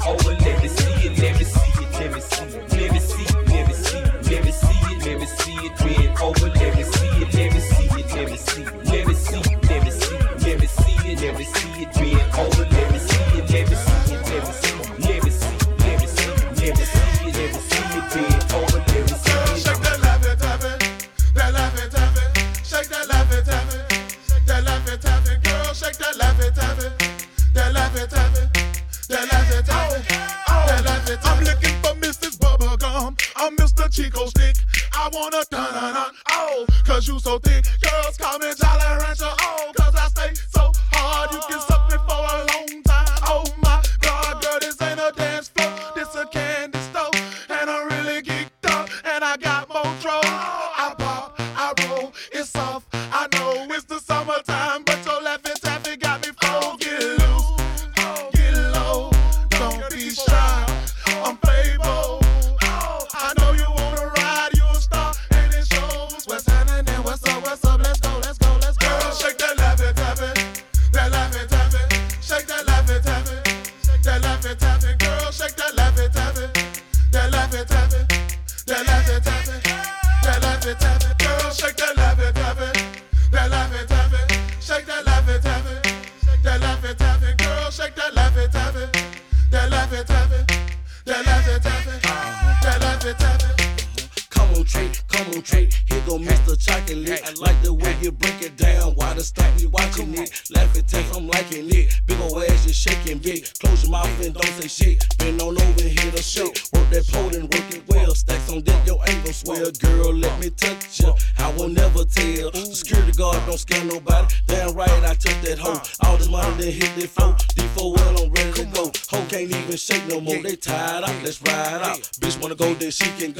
I wanna dun dun dun. Oh, cause you so thick. Girls call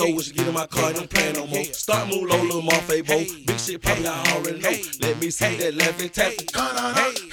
then she can go. When she get in my car, don't play no more. Start move low, little Marfay, bo. Big shit, probably I already know. Let me see that left and tap.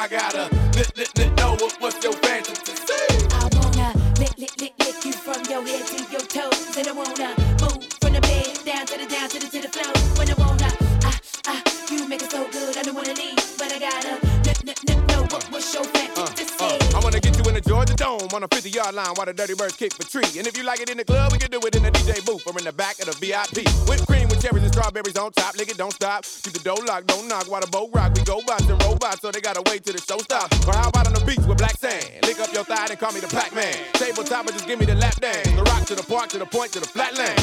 I gotta let, let, let know what, what's your fantasy. I wanna lick, lick, lick, lick you from your head to your toes. And I wanna move from the bed down to the down to the to the floor. When I wanna, ah, ah, you make it so good. I don't wanna leave, but I gotta n- n- n- know what what's your fantasy. I wanna get you in the Georgia Dome on a 50 yard line while the Dirty Birds kick for tree. And if you like it in the club, we can do it in the DJ booth or in the back of the VIP. Whipped cream with cherries and strawberries on top. Lick it, don't stop. Keep the door locked, don't knock while the boat rock. They gotta wait till the show stops. Or how about on the beach with black sand? Lick up your thigh and call me the Pac Man. Tabletop and just give me the lap dance. The rock to the park to the point to the flatland.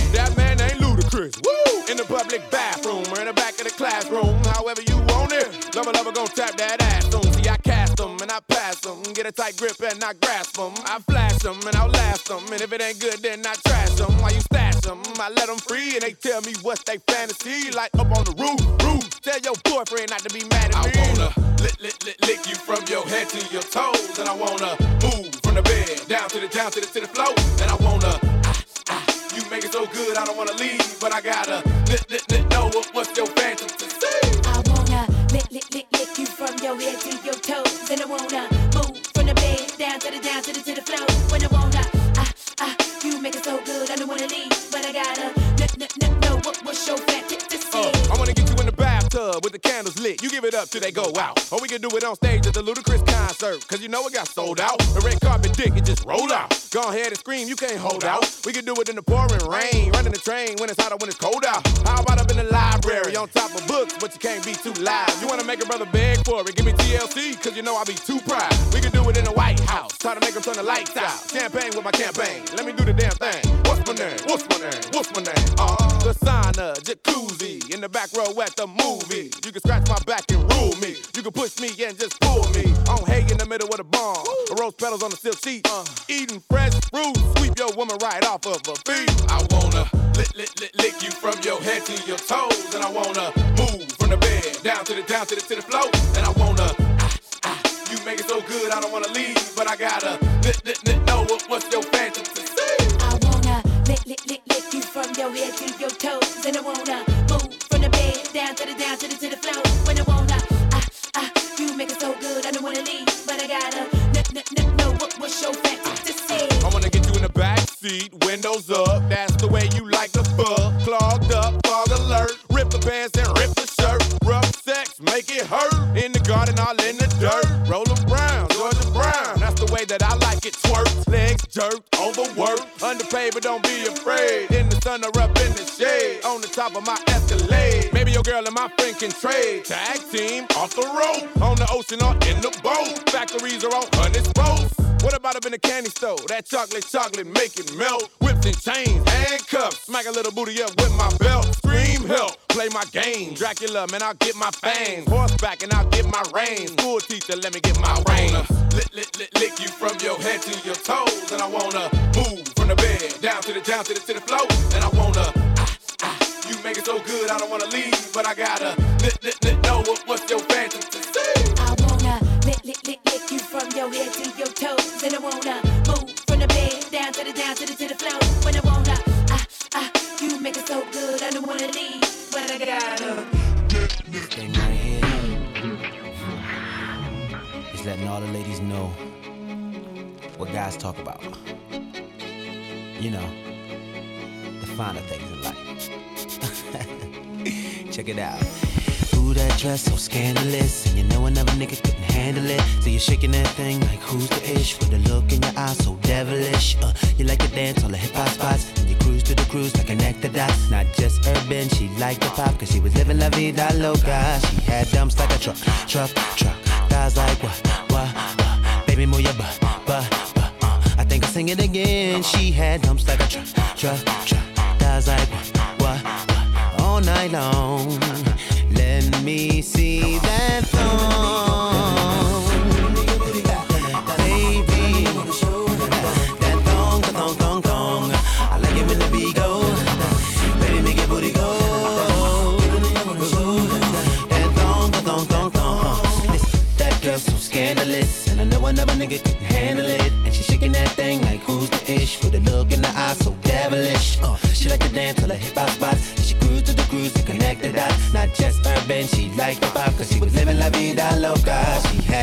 Tight grip and I grasp them. I flash them and I'll last them. And if it ain't good, then I trash them. While you stash them, I let them free and they tell me what they fantasy. Like up on the roof, roof. Tell your boyfriend not to be mad at me. I wanna lick, lick, lick, lick you from your head to your toes. And I wanna move from the bed down to the down to the to the floor. And I wanna ah, ah, you make it so good, I don't wanna leave, but I gotta lick, lick, lick, know what, what's your fantasy. I wanna lick, lick, lick, lick you from your head to your toes. And I wanna move from the to the down to the to the floor. Bathtub with the candles lit. You give it up till they go out. Or we can do it on stage at the Ludacris concert. Cause you know it got sold out. The red carpet dick, it just roll out. Go ahead and scream, you can't hold out. We can do it in the pouring rain. Running the train when it's hot or when it's cold out. How about up in the library on top of books, but you can't be too loud. You wanna make a brother beg for it? Give me TLC, cause you know I'll be too proud. We can do it in the White House. Try to make them turn the lights out. Champagne with my campaign. Let me do the damn thing. What's my name? What's my name? What's my name? Uh, the sauna, jacuzzi, in the back row at the movie. You can scratch my back and rule me. You can push me and just pull me. On hay in the middle of the barn. Rose petals on the silk sheet. Uh, eating fresh fruit. Sweep your woman right off of her feet. I wanna lick, lick, lick, lick you from your head to your toes. And I wanna move from the bed down to the down to the to the floor. And I wanna ah, ah, you make it so good, I don't wanna leave, but I gotta lick, lick, lick, know what, what's your fantasy. I wanna lick, lick, lick, lick you from your head to your toes. And I wanna move from the bed down to the down to the to the floor. When I wanna, ah, ah, you make it so good. I don't wanna leave, but I gotta n- n- n- know what, what's your fantasy. I wanna get you in the back seat, windows up. That's the way you like the fuck. Clogged up, fog alert. Rip the pants and rip the shirt. Rough sex, make it hurt. In the garden, all in the dirt. Rollin' Brown, Georgia Brown. That's the way that I like it. Twerk, legs jerked, overworked. Underpaid, but don't be afraid. In the sun or up in the shade. On the top of my Escalade. Girl and my friend can trade. Tag team, off the road. On the ocean or in the boat. Factories are on hundred boats. What about up in the candy store? That chocolate, chocolate, make it melt. Whips and chains, handcuffs. Smack a little booty up with my belt. Scream help, play my game. Dracula, man, I'll get my fangs. Horseback and I'll get my reins. School teacher, let me get my reins. Lick, lick, lick, lick you from your head to your toes. And I wanna move from the bed down to the down to the to the floor. And I wanna ah, ah, you make it so good, I don't wanna leave, but I gotta lick, lick, lick, know what, what's your fantasy. I wanna lick, lick, lick, lick you from your head to your toes. And I wanna move from the bed down to the down to the to the floor. When I wanna, ah, ah, you make it so good. I don't wanna leave, but I gotta. This thing right here is letting all the ladies know what guys talk about. You know, the finer things in life. Check it out. Ooh, that dress so scandalous. And you know another nigga couldn't handle it. So you're shaking that thing like who's the ish? With a look in your eyes so devilish. Uh, you like to dance on the hip hop spots. And you cruise to the cruise like an actor dots. Not just urban, she liked the pop. Cause she was living la vida loca. She had dumps like a truck, truck, truck. Thighs like what, what, what. Baby, move your butt, butt, butt. Uh, I think I'll sing it again. She had dumps like a truck, truck, truck. Thighs like what, what. All night long. Let me see that thong. Baby, that thong, the thong, thong, thong. I like it when the beat go. Baby, make your booty go. That thong, the thong, thong, thong. That girl so scandalous, and I know another nigga couldn't handle it. Shaking that thing like who's the ish? With a look in the eye so devilish. Uh, she like to dance till the hip hop spots. She cruise to the cruise to connect the dots. Not just urban, she liked the pop cause she was living la vida loca. She had